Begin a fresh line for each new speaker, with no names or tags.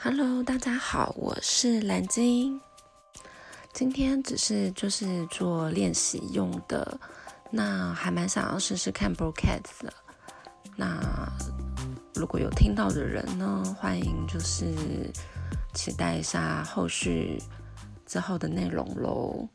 Hello，大家好，我是蓝晶。今天只是就是做练习用的，那还蛮想要试试看 Broadcast 的。那如果有听到的人呢，欢迎就是期待一下后续之后的内容喽。